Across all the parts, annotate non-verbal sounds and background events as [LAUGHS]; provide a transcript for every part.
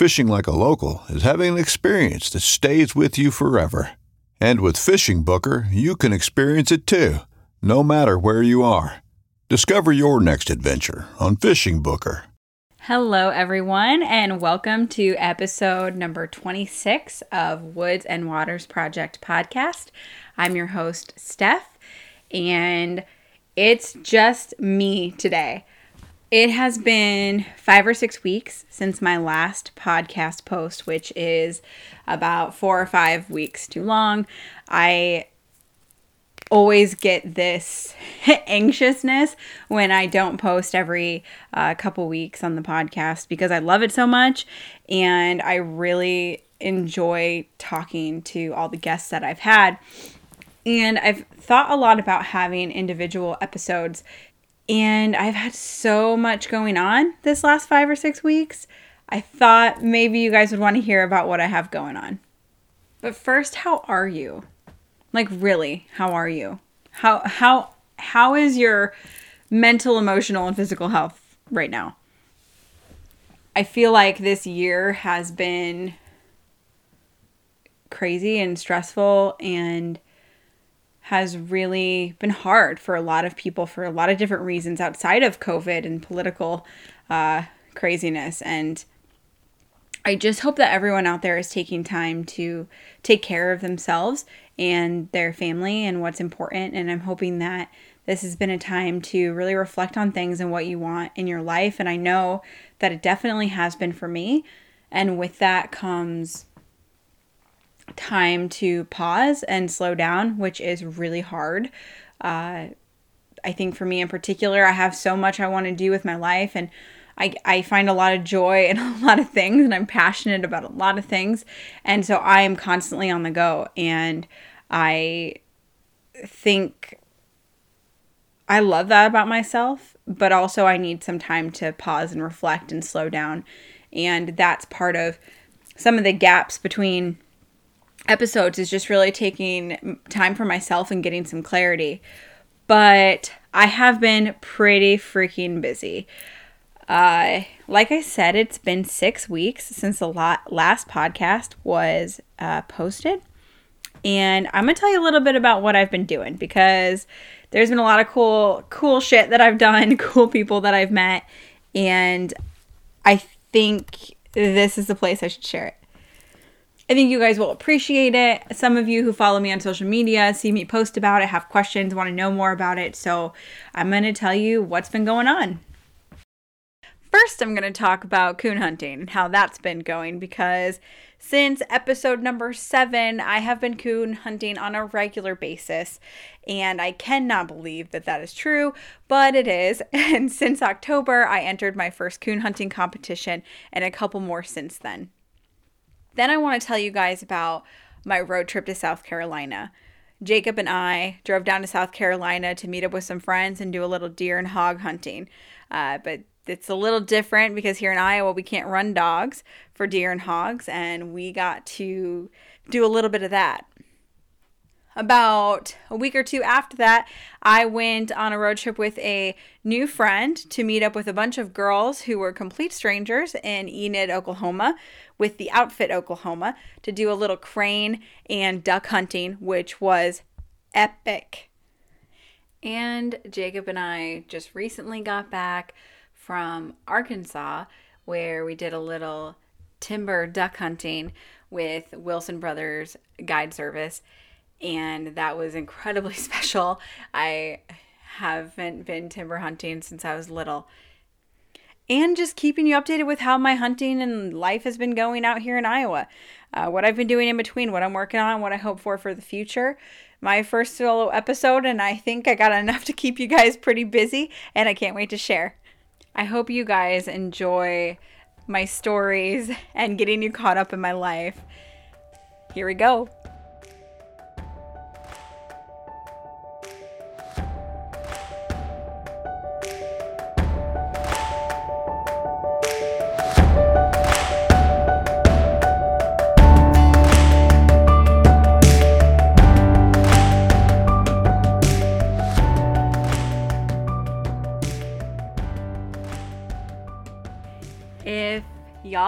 Fishing like a local is having an experience that stays with you forever. And with Fishing Booker, you can experience it too, no matter where you are. Discover your next adventure on Fishing Booker. Hello, everyone, and welcome to episode number 26 of Woods and Waters Project podcast. I'm your host, Steph, and it's just me today. It has been five or six weeks since my last podcast post, which is about four or five weeks too long. I always get this [LAUGHS] anxiousness when I don't post every uh, couple weeks on the podcast because I love it so much and I really enjoy talking to all the guests that I've had. And I've thought a lot about having individual episodes and I've had so much going on this last five or six weeks. I thought maybe you guys would want to hear about what I have going on. But first, how are you? Like really, how are you? How how how is your mental, emotional, and physical health right now? I feel like this year has been crazy and stressful and has really been hard for a lot of people for a lot of different reasons outside of COVID and political uh, craziness. And I just hope that everyone out there is taking time to take care of themselves and their family and what's important. And I'm hoping that this has been a time to really reflect on things and what you want in your life. And I know that it definitely has been for me. And with that comes time to pause and slow down, which is really hard. Uh, I think for me in particular, I have so much I want to do with my life, and I, I find a lot of joy in [LAUGHS] a lot of things, and I'm passionate about a lot of things. And so I am constantly on the go. And I think I love that about myself, but also I need some time to pause and reflect and slow down. And that's part of some of the gaps between episodes is just really taking time for myself and getting some clarity. But I have been pretty freaking busy. Uh, like I said, it's been six weeks since the last podcast was uh, posted. And I'm going to tell you a little bit about what I've been doing because there's been a lot of cool, cool shit that I've done, [LAUGHS] cool people that I've met. And I think this is the place I should share it. I think you guys will appreciate it. Some of you who follow me on social media see me post about it, have questions, want to know more about it. So I'm going to tell you what's been going on. First, I'm going to talk about coon hunting and how that's been going because since episode number seven, I have been coon hunting on a regular basis. And I cannot believe that that is true, but it is. [LAUGHS] And since October, I entered my first coon hunting competition and a couple more since then. Then I want to tell you guys about my road trip to South Carolina. Jacob and I drove down to South Carolina to meet up with some friends and do a little deer and hog hunting. Uh, but it's a little different because here in Iowa we can't run dogs for deer and hogs, and we got to do a little bit of that. About a week or two after that, I went on a road trip with a new friend to meet up with a bunch of girls who were complete strangers in Enid, Oklahoma, with the Outfit Oklahoma to do a little crane and duck hunting, which was epic. And Jacob and I just recently got back from Arkansas where we did a little timber duck hunting with Wilson Brothers Guide Service and that was incredibly [LAUGHS] special. I haven't been timber hunting since I was little. And just keeping you updated with how my hunting and life has been going out here in Iowa. Uh, what I've been doing in between, what I'm working on, what I hope for for the future. My first solo episode, and I think I got [LAUGHS] enough to keep you guys pretty busy, and I can't wait to share. I hope you guys enjoy my stories [LAUGHS] and getting you caught up in my life. Here we go.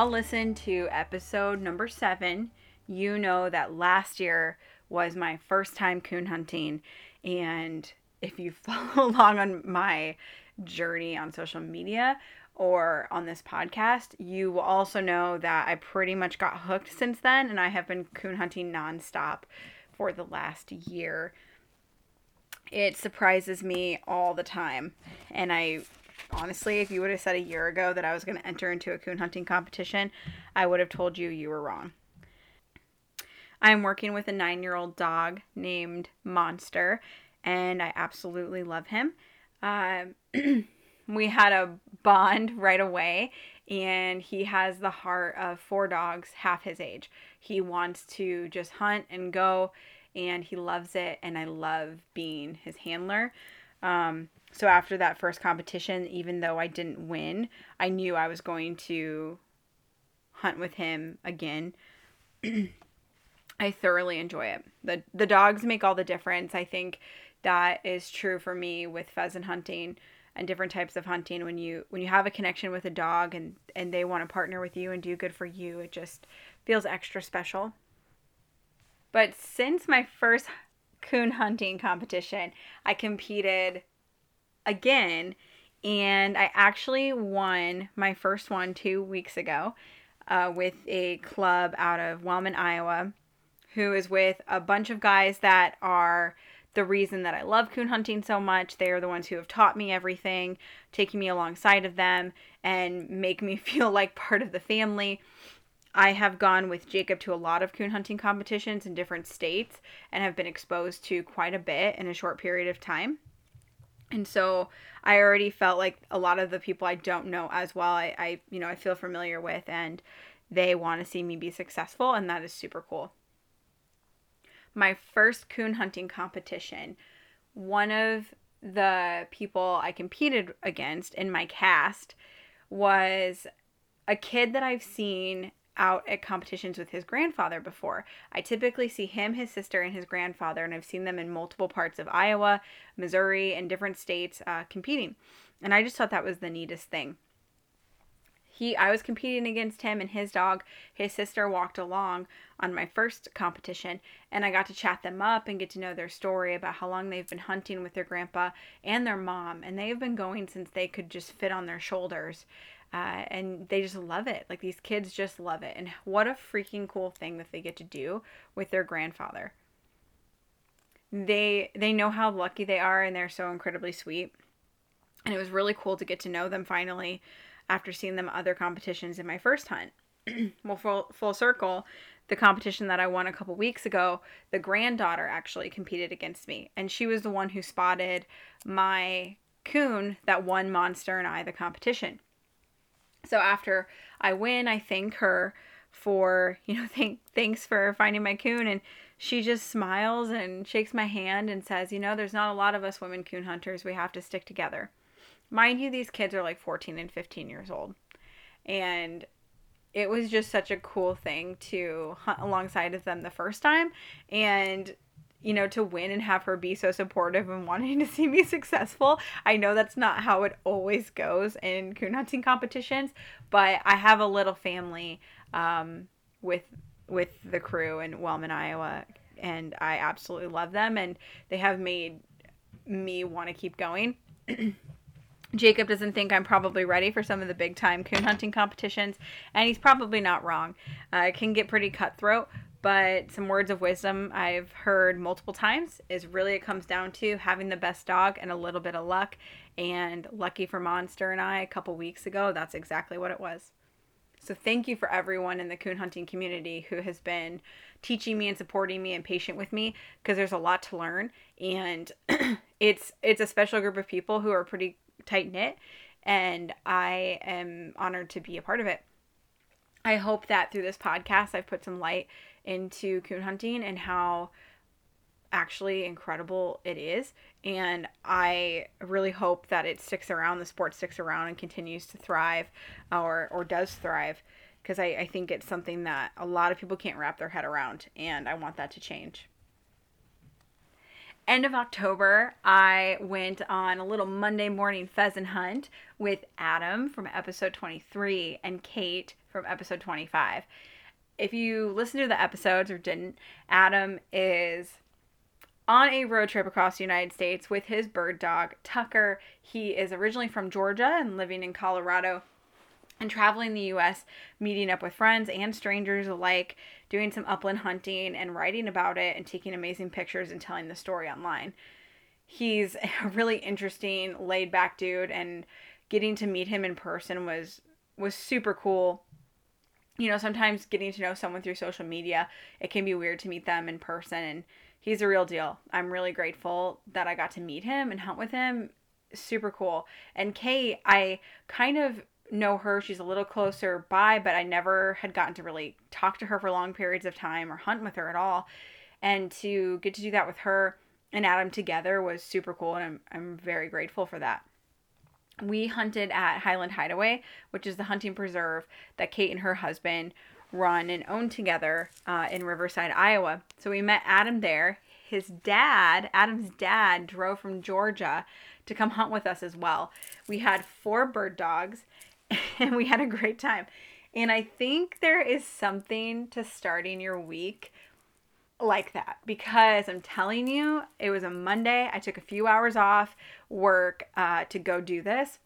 Y'all listened to episode number seven, you know that last year was my first time coon hunting. And if you [LAUGHS] follow along on my journey on social media or on this podcast, you will also know that I pretty much got hooked since then. And I have been coon hunting nonstop for the last year. It surprises me all the time. And I honestly, if you would have said a year ago that I was going to enter into a coon hunting competition, I would have told you you were wrong. I'm working with a nine year old dog named Monster, and I absolutely love him. Uh, [CLEARS THROAT] we had a bond right away, and he has the heart of four dogs half his age. He wants to just hunt and go, and he loves it, and I love being his handler. Um, so after that first competition, even though I didn't win, I knew I was going to hunt with him again. [CLEARS THROAT] I thoroughly enjoy it. The the dogs make all the difference. I think that is true for me with pheasant hunting and different types of hunting when you when you have a connection with a dog and and they want to partner with you and do good for you, it just feels extra special. But since my first coon hunting competition, I competed again and I actually won my first one two weeks ago uh, with a club out of Wellman, Iowa, who is with a bunch of guys that are the reason that I love coon hunting so much. They are the ones who have taught me everything, taking me alongside of them, and make me [LAUGHS] feel like part of the family. I have gone with Jacob to a lot of coon hunting competitions in different states and have been exposed to quite a bit in a short period of time. And so I already felt like a lot of the people I don't know as well, I, I you know, I feel familiar with and they want to see me be successful and that is super cool. My first coon hunting competition, one of the people I competed against in my cast was a kid that I've seen out at competitions with his grandfather before. I typically see him, his sister, and his grandfather, and I've seen them in multiple parts of Iowa, Missouri, and different states uh, competing. And I just thought that was the neatest thing. He, I was competing against him and his dog. His sister walked along on my first competition, and I got to chat them up and get to know their story about how long they've been hunting with their grandpa and their mom. And they've been going since they could just fit on their shoulders uh, and they just love it. Like these kids just love it. And what a freaking cool thing that they get to do with their grandfather. They they know how lucky they are and they're so incredibly sweet. And it was really cool to get to know them finally after seeing them other competitions in my first hunt. [CLEARS THROAT] well, full, full circle, the competition that I won a couple weeks ago, the granddaughter actually competed against me. And she was the one who spotted my coon that won Monster and I the competition. So after I win, I thank her for, you know, [LAUGHS] thank thanks for finding my coon and she just smiles and shakes my hand and says, "You know, there's not a lot of us women coon hunters. We have to stick together." Mind you, these kids are like 14 and 15 years old. And it was just such a cool thing to hunt alongside of them the first time and you know, to win and have her be so supportive and wanting to [LAUGHS] see me successful. I know that's not how it always goes in coon hunting competitions, but I have a little family um, with with the crew in Wellman, Iowa, and I absolutely love them, and they have made me want to keep going. [CLEARS THROAT] Jacob doesn't think I'm probably ready for some of the big time coon hunting competitions, and he's probably not wrong. Uh, can get pretty cutthroat, but some words of wisdom I've heard multiple times is really it comes down to having the best dog and a little bit of luck. And lucky for Monster and I, a couple weeks ago, that's exactly what it was. So thank you for everyone in the coon hunting community who has been teaching me and supporting me and patient with me because there's a lot to learn and [CLEARS THROAT] it's it's a special group of people who are pretty tight knit and I am honored to be a part of it. I hope that through this podcast I've put some light into coon hunting and how actually incredible it is. And I really hope that it sticks around, the sport sticks around and continues to thrive uh, or, or does thrive because I, I think it's something that a lot of people can't wrap their head around. And I want that to change. End of October, I went on a little Monday morning pheasant hunt with Adam from episode 23 and Kate from episode 25 if you listen to the episodes or didn't, Adam is on a road trip across the United States with his bird dog, Tucker. He is originally from Georgia and living in Colorado and traveling the US, meeting up with friends and strangers alike, doing some upland hunting and writing about it and taking amazing pictures and telling the story online. He's [LAUGHS] a really interesting, laid back dude and getting to meet him in person was was super cool you know, sometimes getting to know someone through social media, it can be weird to meet them in person. And he's a real deal. I'm really grateful that I got to meet him and hunt with him. Super cool. And Kate, I kind of know her. She's a little closer by, but I never had gotten to really talk to her for long periods of time or hunt with her at all. And to get to do that with her and Adam together was super cool. And I'm, I'm very grateful for that we hunted at Highland Hideaway, which is the hunting preserve that Kate and her husband run and own together uh, in Riverside, Iowa. So we met Adam there. His dad, Adam's dad, drove from Georgia to come hunt with us as well. We had four bird dogs [LAUGHS] and we had a great time. And I think there is something to starting your week like that because I'm telling you, it was a Monday. I took a few hours off work uh, to go do this.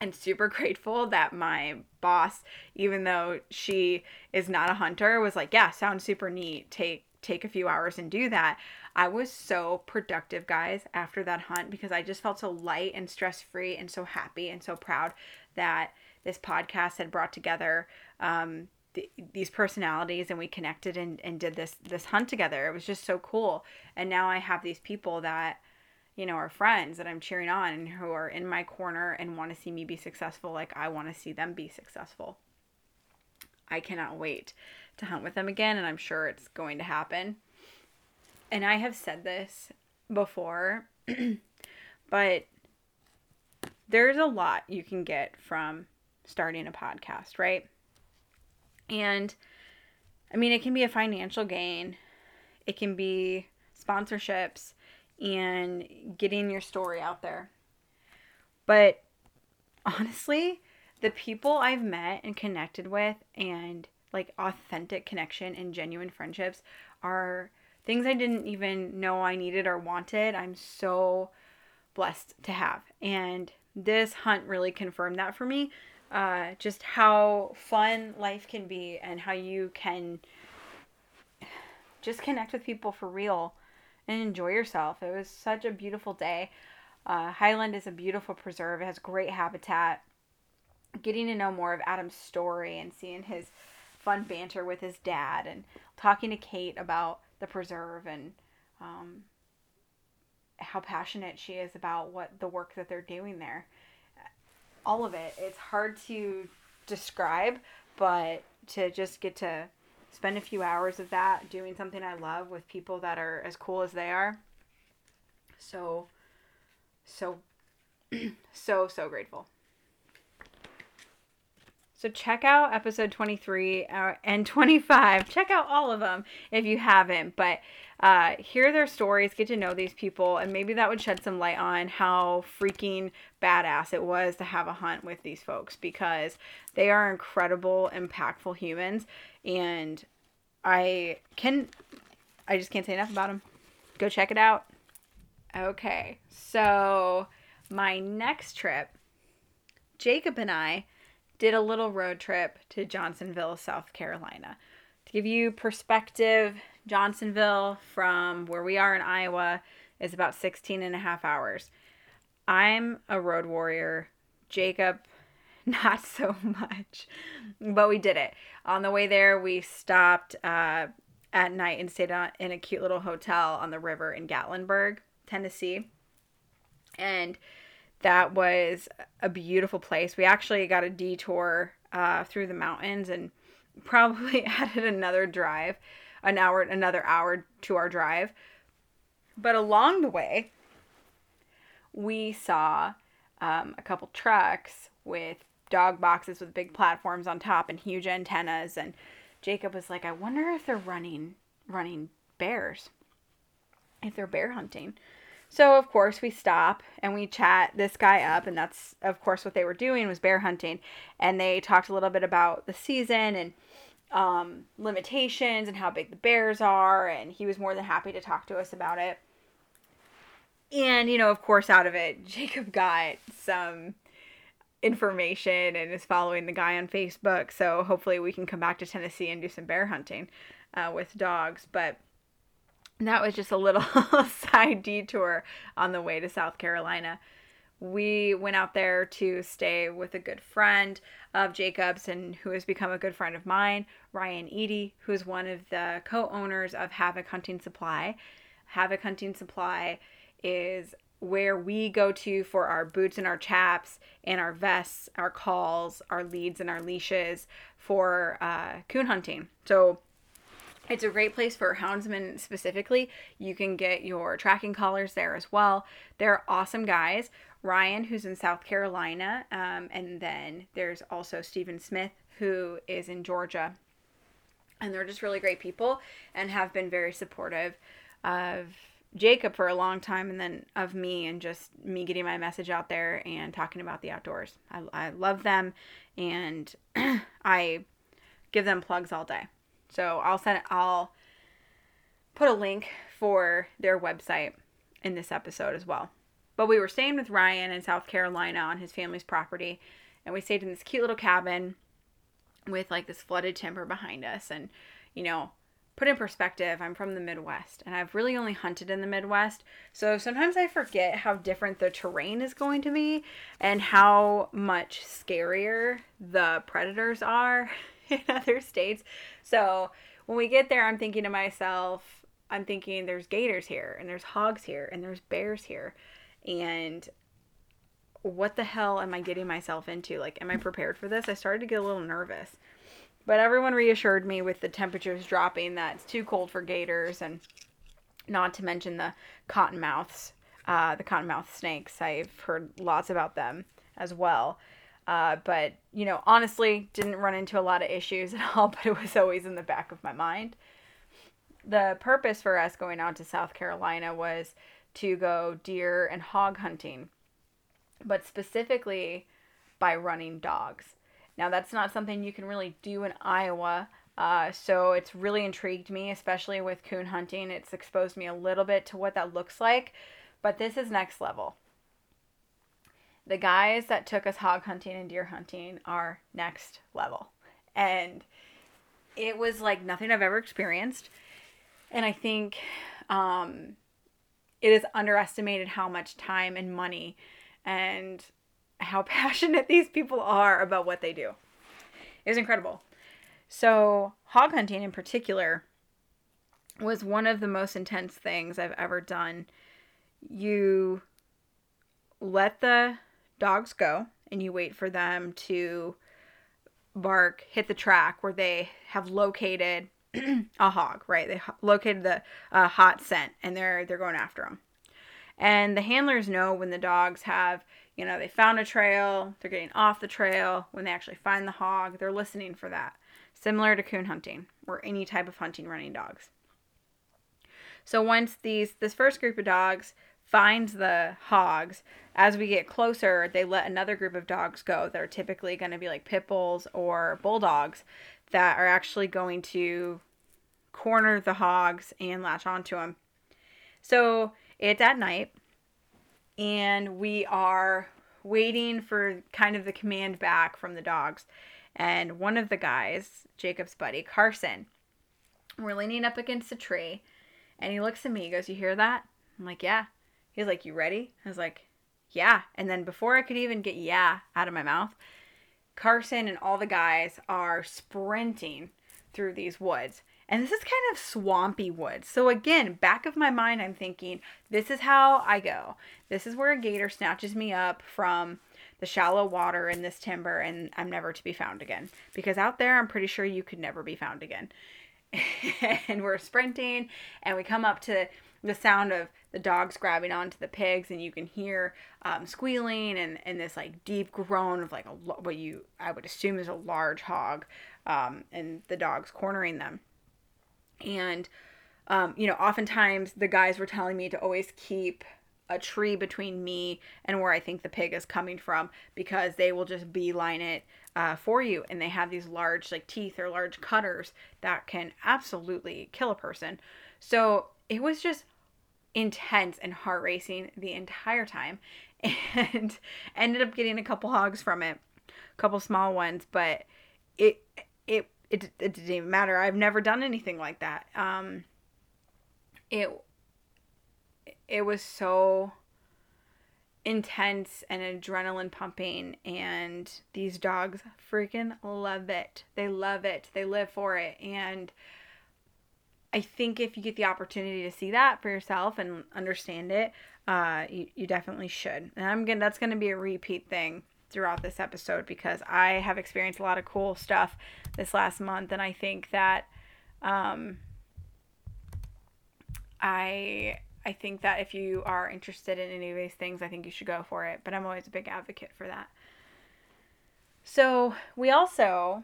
And super [LAUGHS] grateful that my boss, even though she is not a hunter, was like, "Yeah, sounds super neat. Take take a few hours and do that." I was so productive, guys, after that hunt because I just felt so light and stress free and so happy and so proud that this podcast had brought together um, these personalities and we connected and, and did this this hunt together. It was just so cool. And now i have these people that you know are friends that i'm cheering on and who are in my corner and want to see me be successful like i want to see them be successful. I cannot wait to hunt with them again and i'm sure it's going to happen. And i have said this before [CLEARS THROAT] but there's a lot you can get from starting a podcast right and I mean, it can be a financial gain, it can be sponsorships and getting your story out there. But honestly, the people I've met and connected with and like authentic connection and genuine friendships are things I didn't even know I needed or wanted. I'm so blessed to have. And this hunt really confirmed that for me uh, just how fun life can be and how you can just connect with people for real and enjoy yourself. It was such a beautiful day. Uh, Highland is a beautiful preserve, it has great habitat. Getting to know more of Adam's story and seeing his fun banter with his dad and talking to Kate about the preserve and um, how passionate she is about what the work that they're doing there all of it. It's hard to describe, but to just get to spend a few hours of that doing something I love with people that are as cool as they are. So, so, [CLEARS THROAT] so, so grateful. So check out episode 23 uh, and 25. Check out all of them if you haven't. But uh, hear their stories, get to know these people, and maybe that would shed some light on how freaking badass it was to have a hunt with these folks because they are incredible, impactful humans. And I can, I just can't say enough about them. Go check it out. Okay, so my next trip, Jacob and I did a little road trip to Johnsonville, South Carolina. To give you perspective, Johnsonville from where we are in Iowa is about 16 and a half hours. I'm a road warrior. Jacob, [LAUGHS] not so much, but we did it. On the way there, we stopped uh, at night and stayed in a cute little hotel on the river in Gatlinburg, Tennessee. And that was a beautiful place. We actually got a detour uh, through the mountains and [LAUGHS] probably [LAUGHS] added another drive, an hour, another hour to our drive. But along the way, we saw um, a couple trucks with dog boxes with big platforms on top and huge antennas. And Jacob was like, "I wonder if they're running running bears, if they're bear hunting." So of course we stop and we chat this guy up and that's of course what they were doing was bear hunting and they talked a little bit about the season and um, limitations and how big the bears are and he was more than happy to talk to us about it. And you know, of course out of it [LAUGHS] Jacob got some information and is following the guy on Facebook. So hopefully we can come back to Tennessee and do some bear hunting uh, with dogs. But that was just a little [LAUGHS] side detour on the way to South Carolina. We went out there to stay with a good friend of Jacob's and who has become a good friend of mine, Ryan Eady, who is one of the co owners of Havoc Hunting Supply. Havoc Hunting Supply is where we go to for our boots and our chaps and our vests, our calls, our leads, and our leashes for uh, coon hunting. So it's a great place for houndsmen specifically. You can get your tracking collars there as well. They're awesome guys. Ryan, who's in South Carolina, um, and then there's also Stephen Smith, who is in Georgia. And they're just really great people and have been very supportive of Jacob for a long time and then of me and just me getting my message out there and talking about the outdoors. I, I love them and [CLEARS THROAT] I give them plugs all day. So I'll send I'll put a link for their website in this episode as well. But we were staying with Ryan in South Carolina on his family's property, and we stayed in this cute little cabin with like this flooded timber behind us. And, you know, put in perspective, I'm from the Midwest and I've really only hunted in the Midwest. So sometimes I forget how different the terrain is going to be and how much scarier the predators are [LAUGHS] in other states. So when we get there, I'm thinking to myself, I'm thinking there's gators here and there's hogs here and there's bears here. And what the hell am I getting myself into? Like, am I prepared for this? I started to get a little nervous. But everyone reassured me with the temperatures dropping that it's too cold for gators and not to mention the cottonmouths, uh, the cottonmouth snakes. I've heard lots about them as well. Uh, but, you know, honestly, didn't run into a lot of issues [LAUGHS] at all, but it was always in the back of my mind. The purpose for us going out to South Carolina was to go deer and hog hunting, but specifically by running dogs. Now, that's not something you can really do in Iowa. Uh, so it's really intrigued me, especially with coon hunting. It's exposed me a little bit to what that looks like, but this is next level the guys that took us hog hunting and deer hunting are next level. And it was like nothing I've ever experienced. And I think um, it is underestimated how much time and money and how [LAUGHS] passionate these people are about what they do. It was incredible. So, hog hunting in particular was one of the most intense things I've ever done. You let the dogs go and you wait for them to bark, hit the track where they have located [CLEARS THROAT] a hog, right? They located the uh, hot scent and they're they're going after them. And the handlers know when the dogs have, you know, they found a trail, they're getting off the trail, when they actually find the hog, they're listening for that. Similar to coon hunting or any type of hunting running dogs. So once these this first group of dogs finds the hogs, as we get closer, they let another group of dogs go that are typically going to be like pit bulls or bulldogs that are actually going to corner the hogs and latch onto them. So it's at night, and we are waiting for kind of the command back from the dogs. And one of the guys, Jacob's buddy, Carson, we're leaning up against a tree, and he looks at me. He goes, You hear that? I'm like, Yeah. He's like, You ready? I was like, Yeah. And then before I could even get yeah out of my mouth, Carson and all the guys are sprinting through these woods. And this is kind of swampy woods. So again, back of my mind, I'm thinking, this is how I go. This is where a gator snatches me up from the shallow water in this timber and I'm never to be found again. Because out there, I'm pretty sure you could never be found again. [LAUGHS] and we're sprinting and we come up to the sound of the dogs grabbing onto the pigs and you can hear um, squealing and, and this like deep groan of like a what you i would assume is a large hog um, and the dogs cornering them and, um, you know, oftentimes the guys were telling me to always keep a tree between me and where I think the pig is coming from because they will just beeline it uh, for you. And they have these large, like teeth or large cutters that can absolutely kill a person. So it was just intense and heart racing the entire time [LAUGHS] and ended up getting a couple hogs from it, a couple small ones, but it, it, it, it didn't even matter. I've never done anything like that. Um, it it was so intense and adrenaline pumping and these dogs freaking love it. They love it. They live for it and I think if you get the opportunity to see that for yourself and understand it, uh, you, you definitely should. And I'm gonna that's gonna be a repeat thing throughout this episode because I have experienced a lot of cool stuff this last month, and I think that um, I I think that if you are interested in any of these things, I think you should go for it. But I'm always a big advocate for that. So we also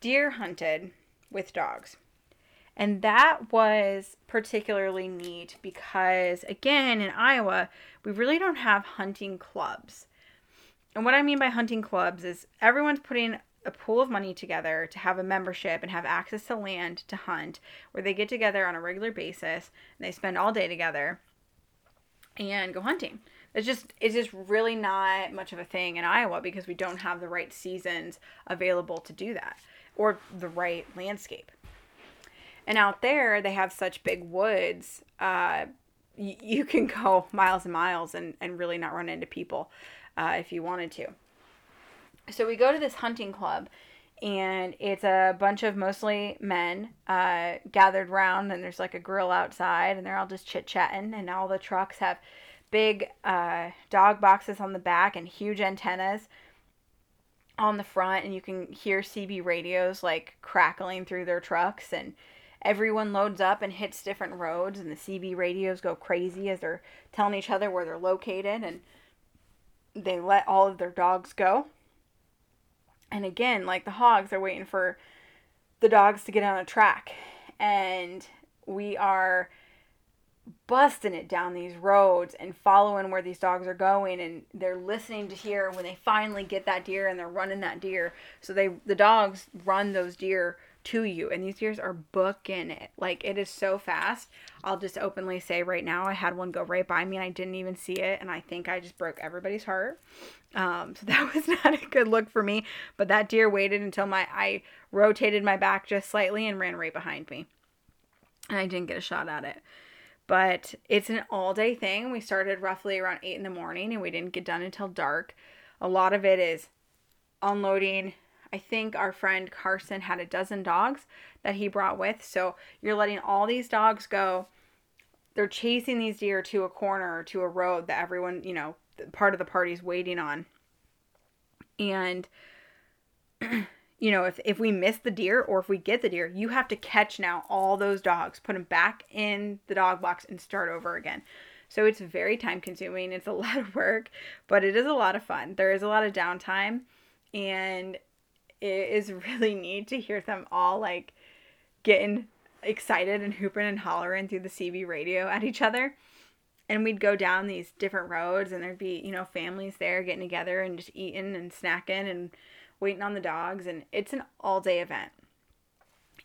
deer hunted with dogs. And that was particularly neat because, again, in Iowa, we really don't have hunting clubs. And what I mean by hunting clubs is everyone's putting a pool of money together to have a membership and have access to land to hunt where they get together on a regular basis and they spend all day together and go hunting. It's just it's just really not much of a thing in Iowa because we don't have the right seasons available to do that or the right landscape. And out there they have such big woods, uh, you can [LAUGHS] go miles and miles and, and really not run into people uh, if you wanted to. So we go to this hunting club, and it's a bunch of mostly men uh, gathered round, and there's like a grill outside, and they're all just chit chatting, and all the trucks have big uh, dog boxes on the back and huge antennas on the front, and you can hear CB radios like crackling through their trucks, and everyone loads up and hits different roads, and the CB radios go crazy as they're telling each other where they're located, and they let all of their dogs go. And again, like the hogs are waiting for the dogs to get on a track. And we are busting it down these roads and following where these dogs are going and they're listening to hear when they finally get that deer and they're running that deer so they the dogs run those deer to you and these deers are booking it. Like it is so fast. I'll just openly say right now i had one go right by me and i didn't even see it and i think i just broke everybody's heart. Um, [LAUGHS] so that was not a good look for me but that deer waited until my i rotated my back just slightly and ran right behind me and i didn't get a shot at it. But it's an all day thing. We started roughly around 8 in the morning and we didn't get done until dark. A lot of it is unloading I think our friend Carson had a dozen dogs that he brought with. So you're letting all these dogs go. They're chasing these deer to a corner to a road that everyone, you know, part of the party's waiting on. And [CLEARS THROAT] you know, if, if we miss the deer or if we get the deer, you have to catch now all those dogs, put them back in the dog box and start over again. So it's very time consuming. It's a [LAUGHS] lot of work, but it is a lot of fun. There is a lot of downtime and it is really neat to hear them all like getting excited and hooping and hollering through the CB radio at each other. And we'd go down these different roads and there'd be, you know, families there getting together and just eating and snacking and waiting on the dogs and it's an all-day event.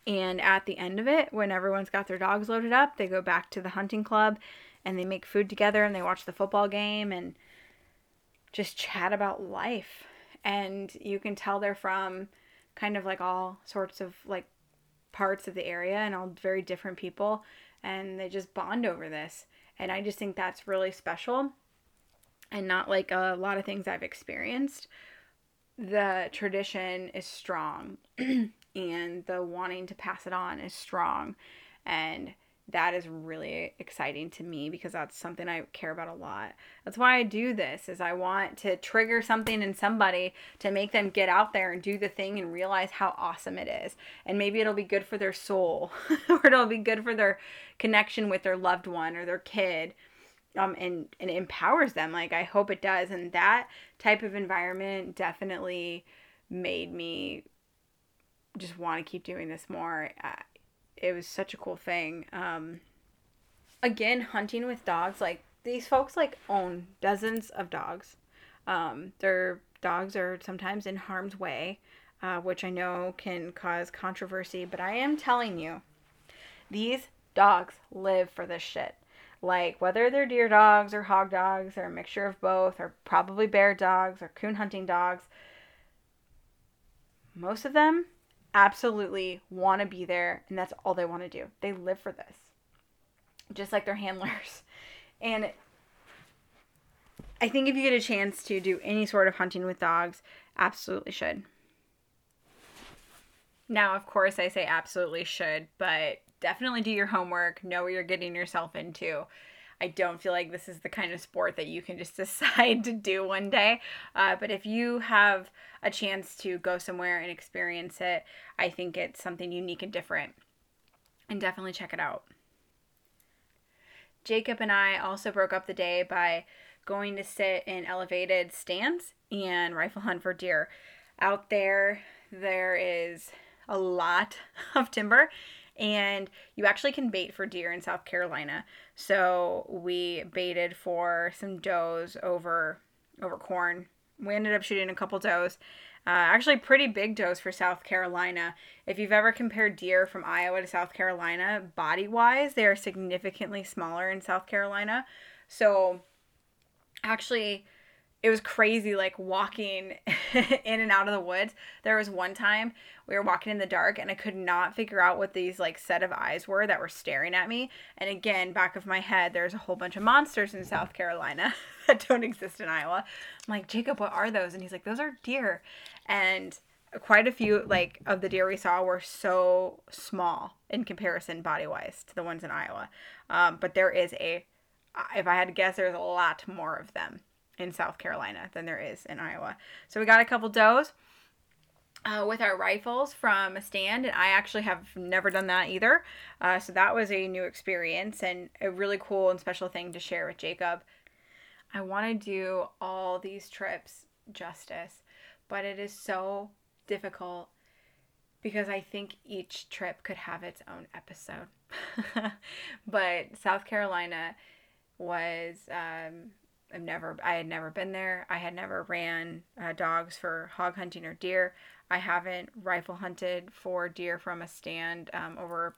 And at the end of it, when everyone's got their dogs loaded up, they go back to the hunting club and they make food together and they watch the football game and just chat about life. And you can tell they're from kind of like all sorts of like parts of the area and all very different people and they just bond over this. And I just think that's really special and not like a lot of things I've experienced. The tradition is strong [CLEARS THROAT] and the wanting to pass it on is strong. And that is really exciting to me because that's something I care about a lot. That's why I do this is I want to trigger something in somebody to make them get out there and do the thing and realize how awesome it is. And maybe it'll be good for their soul [LAUGHS] or it'll be good for their connection with their loved one or their kid. Um, and, and empowers them. Like I hope it does. And that type of environment definitely made me just want to keep doing this more. Uh, it was such a cool thing. Um, again, hunting with dogs, like these folks like own dozens of dogs. Um, their dogs are sometimes in harm's way, uh, which I know can cause controversy, but I am telling you, these dogs live for this shit. Like whether they're deer dogs or hog dogs or a mixture of both, or probably bear dogs or coon hunting dogs, most of them absolutely want to be there and that's all they want to do. They live for this. Just like their handlers. [LAUGHS] And I think if you get a chance to do any sort of hunting with dogs, absolutely should. Now, of course, I say absolutely should, but definitely do your homework, know what you're getting yourself into. I don't feel like this is the kind of sport that you can just [LAUGHS] decide to do one day. Uh, but if you have a chance to go somewhere and experience it, I think it's something unique and different. And definitely check it out. Jacob and I also broke up the day by going to sit in elevated stands and rifle hunt for deer. Out there, there is a lot [LAUGHS] of timber and you actually can bait for deer in South Carolina. So we baited for some does over over corn. We ended up shooting a couple does. Uh, actually, pretty big does for South Carolina. If you've ever compared deer from Iowa to South Carolina, body wise, they are significantly smaller in South Carolina. So, actually, it was crazy like walking [LAUGHS] in and out of the woods. There was one time we were walking in the dark and I could not figure out what these like set of eyes were that were staring at me. And again, back of my head, there's a whole bunch of monsters in South Carolina [LAUGHS] that don't exist in Iowa. I'm like, Jacob, what are those? And he's like, those are deer. And quite a few like of the deer we saw were so small in comparison body wise to the ones in Iowa. Um, but there is a, if I had to guess, there's a lot more of them in South Carolina than there is in Iowa. So we got a couple does. Uh, with our rifles from a stand, and I actually have never done that either. Uh, so that was a new experience and a really cool and special thing to share with Jacob. I want to do all these trips justice, but it is so difficult because I think each trip could have its own episode. [LAUGHS] but South Carolina was um, I've never, I had never been there. I had never ran uh, dogs for hog hunting or deer. I haven't rifle hunted for deer from a stand um, over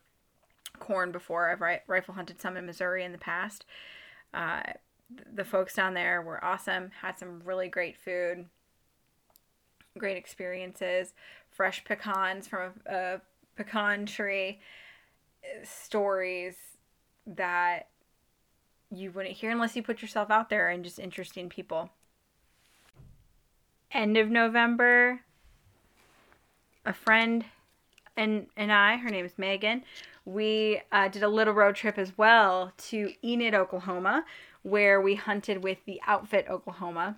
corn before. I've ri- rifle hunted some in Missouri in the past. Uh, the folks down there were awesome, had some really great food, great experiences, fresh pecans from a, a pecan tree, stories that you wouldn't hear unless you put yourself out there and just interesting people. End of November, a friend and and I, her name is Megan, we uh, did a little road trip as well to Enid, Oklahoma, where we hunted with the outfit Oklahoma.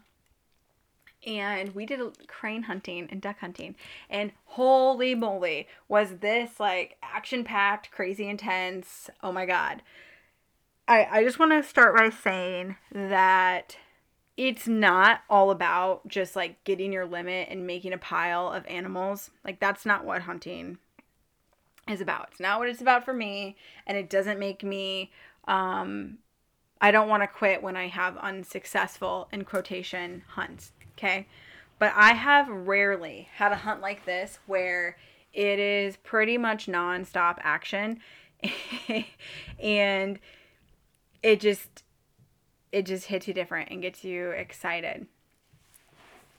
And we did crane hunting and duck hunting. And holy moly, was this like action packed, crazy intense. Oh my God I, I just want to start by saying that it's not all about just like getting your limit and making a pile of animals. Like, that's not what hunting is about. It's not what it's about for me. And it doesn't make me, um, I don't want to quit when I have unsuccessful, in quotation, hunts. Okay. But I have rarely had a hunt like this where it is pretty much nonstop action. [LAUGHS] and it just it just hits you different and gets you excited.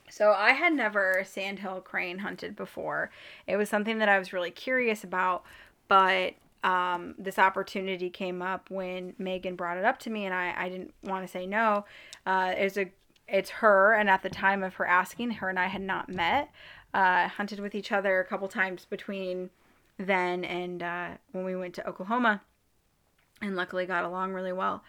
So I had never sandhill crane hunted before. It was something that I was really curious about, but um, this opportunity came up when Megan brought it up to me, and I, I didn't want to say no. Uh, it's a it's her, and at the time of her asking, her and I had not met. Uh, hunted with each other a couple times between then and uh, when we went to Oklahoma, and luckily got along really well.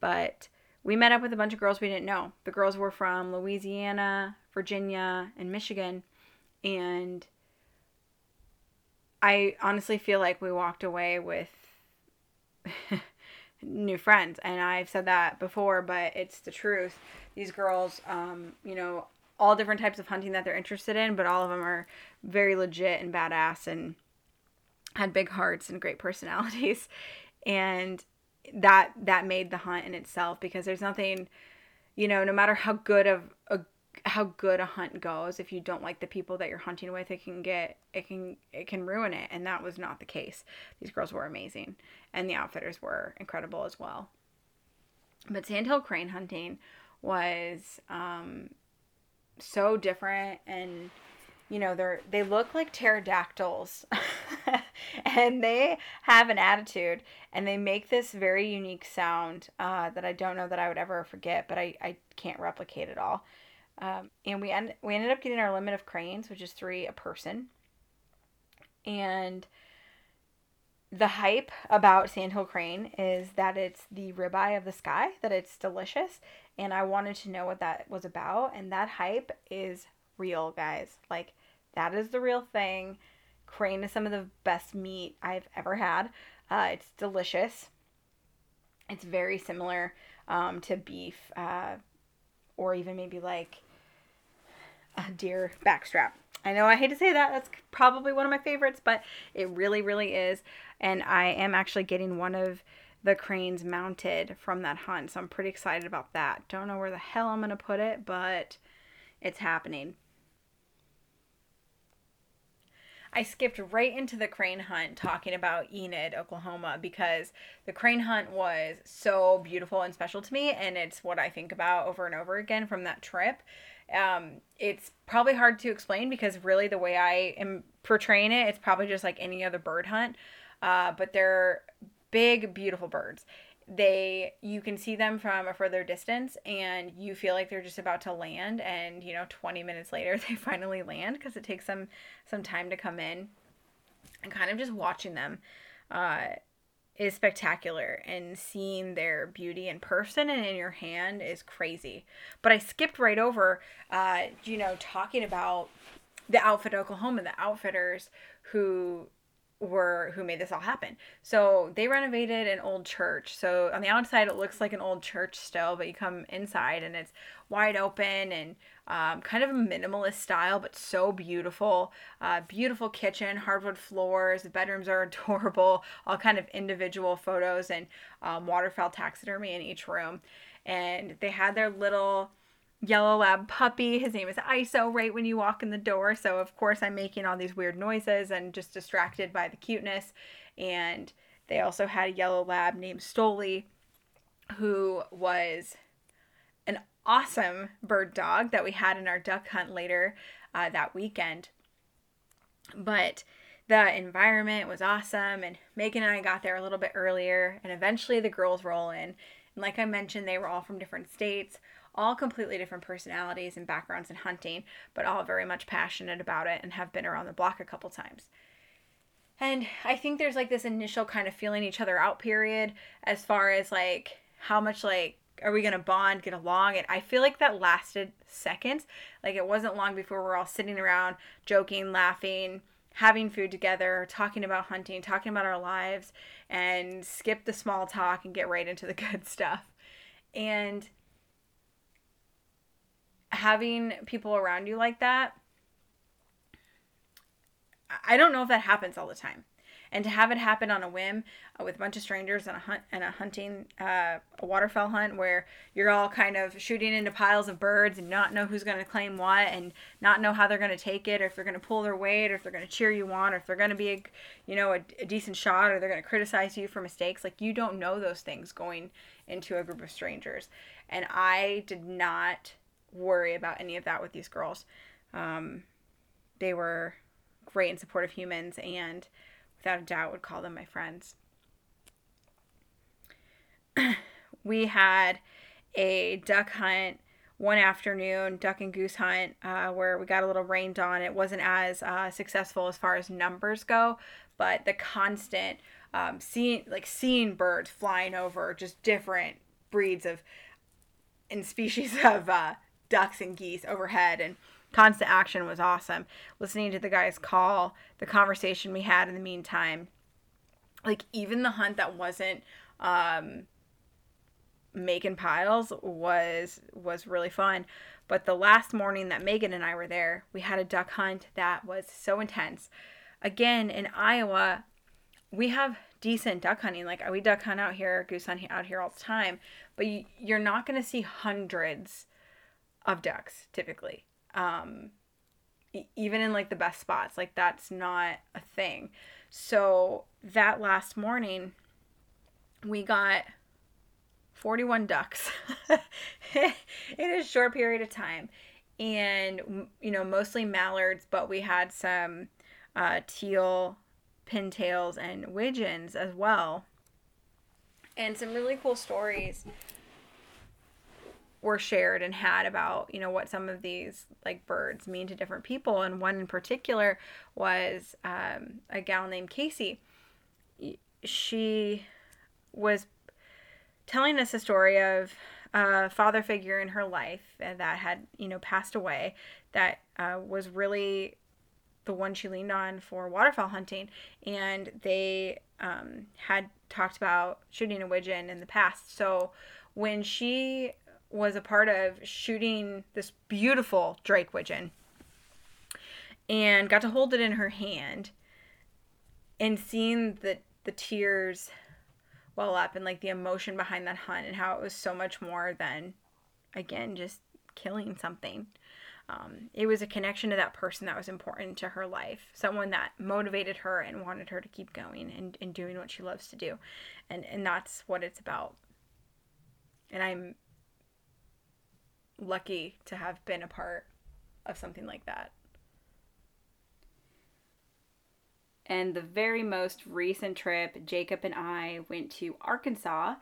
But we met up with a bunch of girls we didn't know. The girls were from Louisiana, Virginia, and Michigan, and I honestly feel like we walked away with [LAUGHS] new friends. And I've said that before, but it's the truth. These girls, um, you know, all different types of hunting that they're interested in, but all of them are very legit and badass and had big hearts and great [LAUGHS] personalities. And that that made the hunt in itself because there's nothing you know no matter how good of a how good a hunt goes if you don't like the people that you're hunting with it can get it can it can ruin it. And that was not the case. These girls were amazing and the outfitters were incredible as well. But sandhill crane hunting was um so different and you know they're they look like pterodactyls [LAUGHS] [LAUGHS] and they have an attitude and they make this very unique sound uh, that i don't know that i would ever forget but i, I can't replicate it all. Um, and we, end, we ended up getting our limit of cranes which is three a person. And the hype about sandhill crane is that it's the ribeye of the sky that it's delicious and i wanted to know what that was about and that hype is real guys. Like that is the real thing. Crane is some of the best meat I've ever had. Uh, it's delicious. It's very similar um, to beef, uh, or even maybe like a deer backstrap. I know I hate to say that. That's probably one of my favorites, but it really, really is. And I am actually getting one of the cranes mounted from that hunt. So I'm pretty excited about that. Don't know where the hell I'm to put it, but it's happening. I skipped right into the crane hunt talking about Enid, Oklahoma, because the crane hunt was so beautiful and special to me, and it's what I think about over and over again from that trip. Um, it's probably hard to explain because really the way I am portraying it, it's probably just like any other bird hunt. Uh, but they're big, beautiful birds they you can see them from a further distance and you feel like they're just about to land and you know 20 minutes later [LAUGHS] they finally land because it takes them some time to come in. And kind of just watching them uh, is spectacular and seeing their beauty in person and in your hand is crazy. But i skipped right over uh, you know talking about the outfit oklahoma the outfitters who were who made this all happen. So they renovated an old church. So on the outside it looks like an old church still, but you come inside and it's wide open and um, kind of a minimalist style, but so beautiful. Uh, beautiful kitchen, hardwood floors. The bedrooms are [LAUGHS] adorable. All kind of individual photos and um, waterfowl taxidermy in each room. And they had their little yellow lab puppy. His name is ISO right when you walk in the door. So, of course, I'm making all these weird noises and just distracted by the cuteness. And they also had a yellow lab named Stoli, who was an awesome bird dog that we had in our duck hunt later uh, that weekend. But the environment was awesome, and Megan and I got there a little bit earlier, and eventually the girls roll in. And like I mentioned, they were all from different states all completely different personalities and backgrounds in hunting, but all very much passionate about it and have been around the block a couple times. And I think there's like this initial kind of feeling each other out period as far as like how much like are we gonna bond, get along? And I feel like that lasted seconds. Like it wasn't long before we're all sitting around joking, laughing, having food together, talking about hunting, talking about our lives, and skip the small talk and get right into the [LAUGHS] good stuff. And having people around you like that, I don't know if that happens all the time. And to have it happen on a whim uh, with a bunch of strangers and a hunt and a hunting uh, a waterfowl hunt where you're all kind of shooting into piles of birds and not know who's going to claim what and not know how they're going to take it or if they're going to pull their weight or if they're going to cheer you on or if they're going to be a you know a, a decent shot or they're going to criticize you for mistakes. Like you don't know those things going into a group of strangers. And i did not worry about any of that with these girls um, they were great and supportive humans and without a doubt would call them my friends. [CLEARS THROAT] we had a duck hunt one afternoon, duck and goose hunt, uh, where we got a little rained on. It wasn't as uh, successful as far as numbers go, but the constant um, seeing, like seeing birds flying over, just different breeds of and species [LAUGHS] of uh, ducks and geese overhead, and constant action was awesome. Listening to the guys call, the conversation we had in the meantime, like even the hunt that wasn't um, making piles was was really fun. But the last morning that Megan and I were there, we had a duck hunt that was so intense. Again, in Iowa, we have decent duck hunting. Like we duck hunt out here, goose hunt out here all the time, but you're not going to see hundreds of ducks typically. Um, even in like the best spots like that's not a thing. So that last morning we got 41 ducks [LAUGHS] in a short period of time. And you know mostly mallards but we had some uh, teal pintails and widgeons as well. And some really cool stories were shared and had about you know what some of these like birds mean to different people. And one in particular was um, a gal named casey. She was telling us a story of a father figure in her life that had you know passed away that uh, was really the one she leaned on for waterfowl hunting. And they um, had talked about shooting a widgeon in the past. So when she was a part of shooting this beautiful Drake widgeon and got to hold it in her hand and seeing the the tears well up and like the emotion behind that hunt and how it was so much more than again just killing something. Um, it was a connection to that person that was important to her life someone that motivated her and wanted her to keep going and, and doing what she loves to do. And and that's what it's about. And i'm lucky to have been a part of something like that. And the very most recent trip, Jacob and I went to Arkansas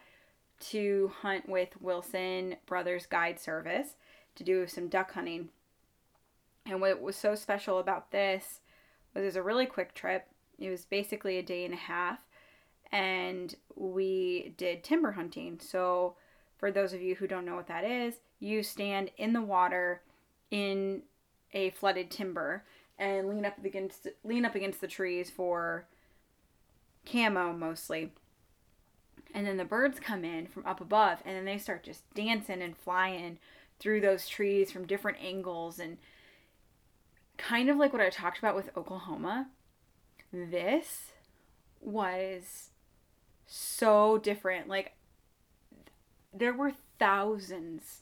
to hunt with Wilson Brothers Guide Service to do some duck hunting. And what was so special about this was it was a really quick trip. It was basically a day and a half. And we did timber hunting. So, for those of you who don't know what that is, you stand in the water in a flooded timber and lean up against lean up against the trees for camo mostly. And then the birds come in from up above and then they start just dancing and flying through those trees from different angles and kind of like what I talked about with Oklahoma. This was so different. Like there were thousands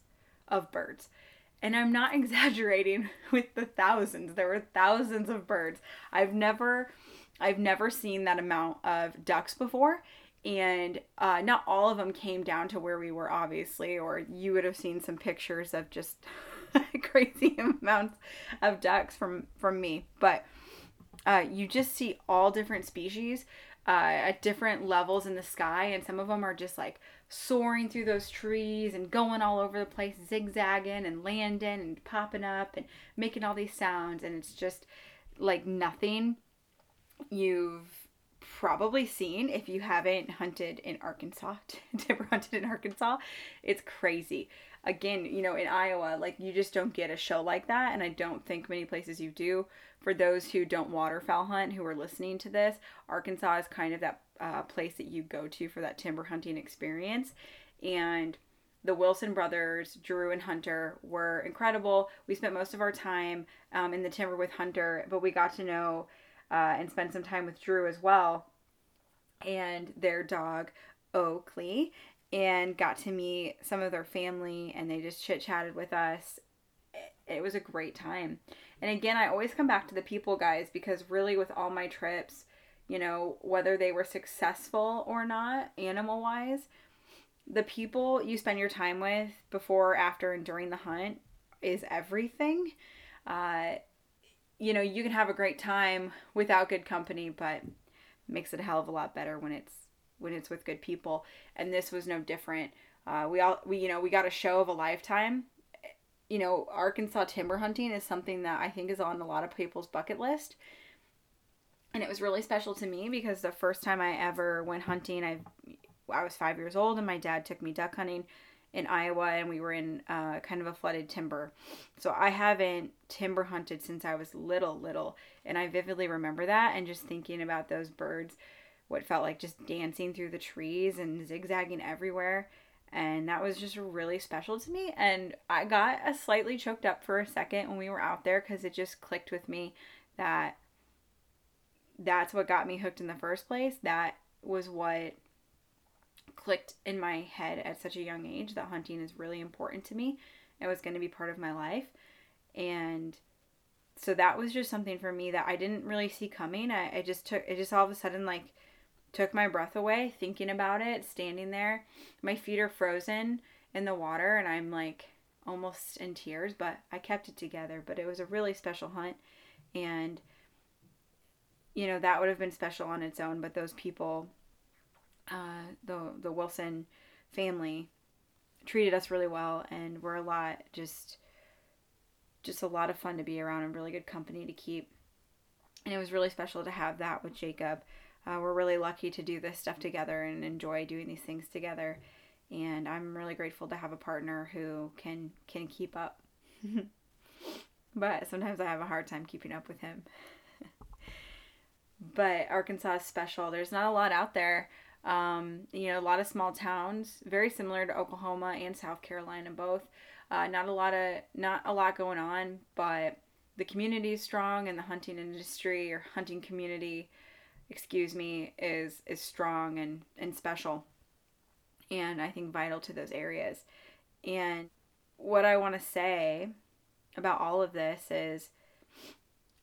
of birds. And I'm not [LAUGHS] exaggerating with the thousands. There were thousands of birds. I've never I've never seen that amount of ducks before. And uh, not all of them came down to where we were, obviously, or you would have seen some pictures of just [LAUGHS] crazy [LAUGHS] amounts of ducks from from me. But uh, you just see all different species uh, at different levels in the sky, and some of them are just like soaring through those trees and going all over the place, zigzagging and landing and popping up and making all these sounds, and it's just like nothing you've probably seen if you haven't hunted in Arkansas, [LAUGHS] timber hunted in Arkansas. It's crazy. Again, you know, in Iowa, like you just don't get a show like that. And I don't think many places you do. For those who don't waterfowl hunt who are listening to this, Arkansas is kind of that uh, place that you go to for that timber hunting experience. And the Wilson brothers, Drew and Hunter, were incredible. We spent most of our time um, in the timber with Hunter, but we got to know uh, and spend some time with Drew as well and their dog Oakley and got to meet some of their family and they just chit chatted with us. It was a great time. And again, I always come back to the people, guys, because really with all my trips, you know, whether they were successful or not, animal wise, the people you spend your time with before, after, and during the hunt is everything. Uh, you know, you can have a great time without good company, but makes it a hell of a lot better when it's when it's with good people. And this was no different. Uh, we all we you know we got a show of a lifetime. You know, Arkansas timber hunting is something that I think is on a lot of people's bucket list. And it was really special to me because the first time I ever went hunting, I I was five years old and my dad took me duck hunting in Iowa and we were in uh, kind of a flooded timber. So I haven't timber hunted since I was little, little. And I vividly remember that and just thinking about those birds, what felt like just dancing through the trees and zigzagging everywhere. And that was just really special to me. And I got a slightly choked up for a second when we were out there because it just clicked with me that that's what got me hooked in the first place. That was what clicked in my head at such a young age that hunting is really important to me. It was going to be part of my life. And so that was just something for me that I didn't really see coming. I, I just took it just all of a sudden like took my breath away thinking about it, standing there. My feet are frozen in the water and I'm like almost in tears, but I kept it together. But it was a really special hunt and you know, that would have been special on its own, but those people uh, the the Wilson family treated us really well and were a lot just just a lot of fun to be around and really good company to keep. And it was really special to have that with Jacob. Uh, we're really lucky to do this stuff together and enjoy doing these things together. And I'm really grateful to have a partner who can can keep up. [LAUGHS] but sometimes I have a hard time keeping up with him. [LAUGHS] but Arkansas is special. There's not a lot out there um, you know, a lot of small towns, very similar to Oklahoma and South Carolina, both. Uh, not a lot of not a lot going on, but the community is strong, and the hunting industry or hunting community, excuse me, is is strong and and special, and I think vital to those areas. And what I want to say about all of this is,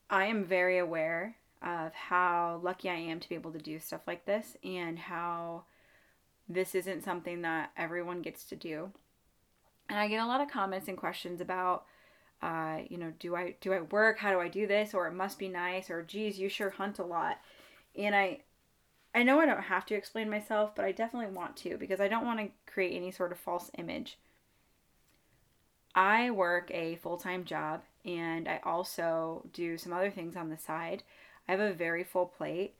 I am very aware of how lucky I am to be able to do stuff like this and how this isn't something that everyone gets to do. And I get a lot of comments and questions about uh, you know, do I do I work? How do I do this? Or it must be nice or geez, you sure hunt a lot. And I I know I don't have to explain myself, but I definitely want to because I don't want to create any sort of false image. I work a full-time job and I also do some other things on the side. I have a very full plate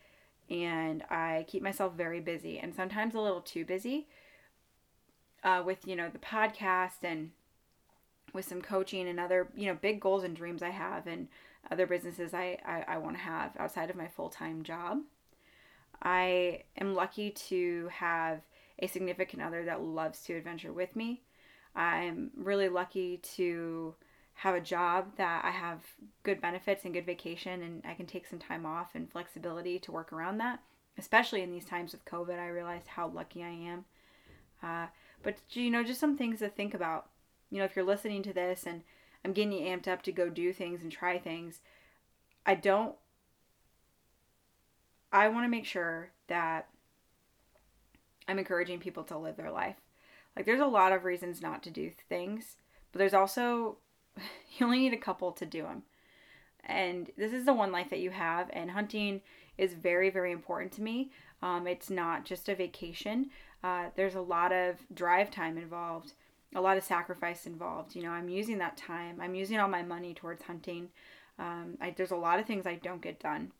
and I keep myself very busy and sometimes a little too busy uh, with, you know, the podcast and with some coaching and other, you know, big goals and dreams I have and other businesses I, I, I want to have outside of my full time job. I am lucky to have a significant other that loves to adventure with me. I'm really lucky to have a job that I have good benefits and good vacation and I can take some time off and flexibility to work around that. Especially in these times of COVID, I realized how lucky I am. Uh, but you know, just some things to think about. You know, if you're listening to this and I'm getting you amped up to go do things and try things, I don't. I want to make sure that I'm encouraging people to live their life. Like, there's a lot of reasons not to do things, but there's also [LAUGHS] you only need a couple to do them. And this is the one life that you have, and hunting is very, very important to me. Um, it's not just a vacation, uh, there's a lot of drive time involved, a lot of sacrifice involved. You know, I'm using that time, I'm using all my money towards hunting. Um, I, there's a lot of things I don't get done.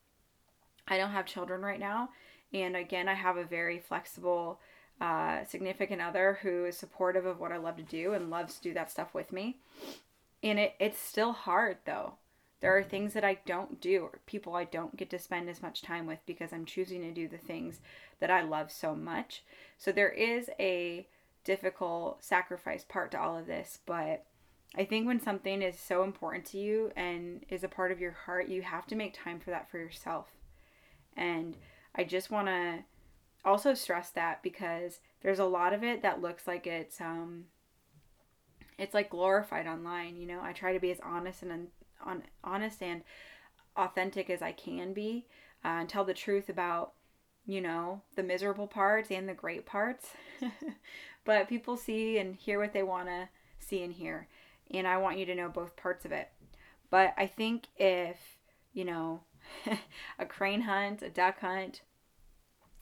I don't have children right now, And again, I have a very flexible uh, significant other who is supportive of what I love to do and loves to do that stuff with me. And it, it's still hard though. There are things that I don't do or people I don't get to spend as much time with because I'm choosing to do the things that I love so much. So there is a difficult sacrifice part to all of this, but I think when something is so important to you and is a part of your heart, you have to make time for that for yourself. And I just want to also stress that because there's a lot of it that looks like it's um it's like glorified online, you know. I try to be as honest and on honest and authentic as I can be uh, and tell the truth about you know the miserable parts and the great parts [LAUGHS] but people see and hear what they want to see and hear and I want you to know both parts of it but I think if you know [LAUGHS] a crane hunt a duck hunt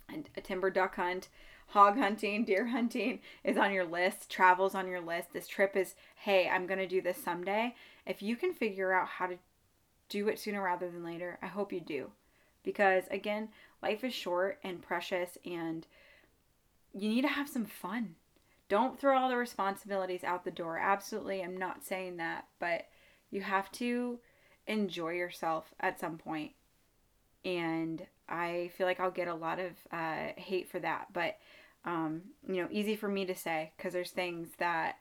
and a timber duck hunt hog hunting, [LAUGHS] deer hunting is on your list, travels on your list, this trip is, hey, I'm going to do this someday. If you can figure out how to do it sooner rather than later, I hope you do. Because again, life is short and precious and you need to have some fun. Don't throw all the responsibilities out the door. Absolutely, I'm not saying that, but you have to enjoy yourself at some point. And I feel like I'll get a lot of uh, hate for that, but um, you know, easy for me to say because there's things that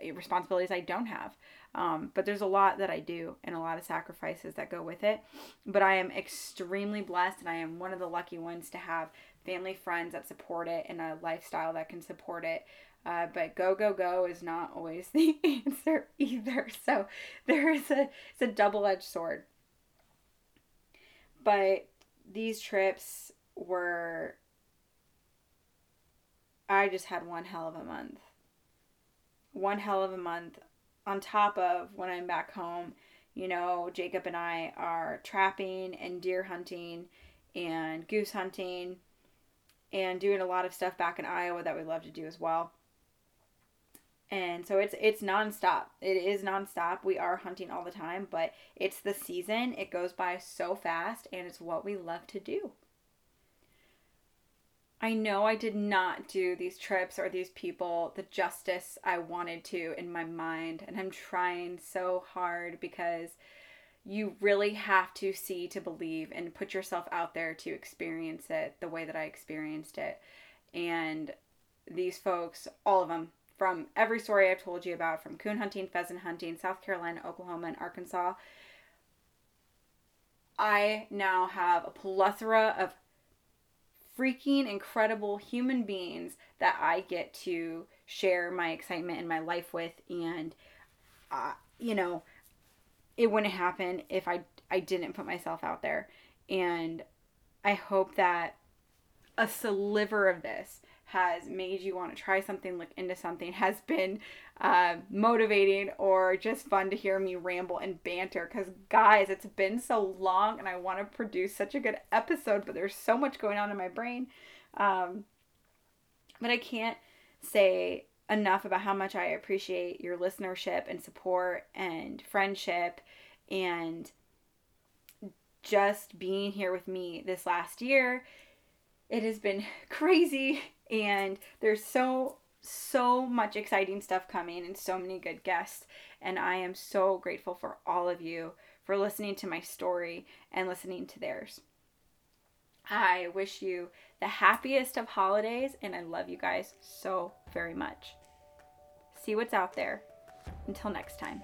eh, responsibilities I don't have. Um, but there's a lot that I do and a lot of sacrifices that go with it. But I am extremely blessed and I am one of the lucky ones to have family, friends that support it and a lifestyle that can support it. Uh, but go, go, go is not always [LAUGHS] the answer either. So there is a, it's a double edged sword. But these trips were I just had one hell of a month. One hell of a month on top of when I'm back home. You know, Jacob and I are trapping and deer hunting and goose hunting and doing a lot of stuff back in Iowa that we love to do as well. And so it's it's nonstop. It is nonstop. We are hunting all the time, but it's the season. It goes by so fast and it's what we love to do. I know I did not do these trips or these people the justice I wanted to in my mind, and I'm trying so hard because you really have to see to believe and put yourself out there to experience it the way that I experienced it. And these folks, all of them, from every story I've told you about, from coon hunting, pheasant hunting, South Carolina, Oklahoma, and Arkansas, I now have a plethora of freaking incredible human beings that I get to share my excitement and my life with. And, uh, you know, it wouldn't happen if I, I didn't put myself out there. And I hope that a sliver of this has made you want to try something, look into something, has been uh, motivating or just fun to hear me ramble and banter. Because, guys, it's been so long and I want to produce such a good episode, but there's so much going on in my brain. Um, but I can't say enough about how much I appreciate your listenership and support and friendship and just being here with me this last year. It has been [LAUGHS] crazy and there's so so much exciting stuff coming and so many good guests and I am so grateful for all of you for listening to my story and listening to theirs. I wish you the happiest of holidays and I love you guys so very much. See what's out there. Until next time.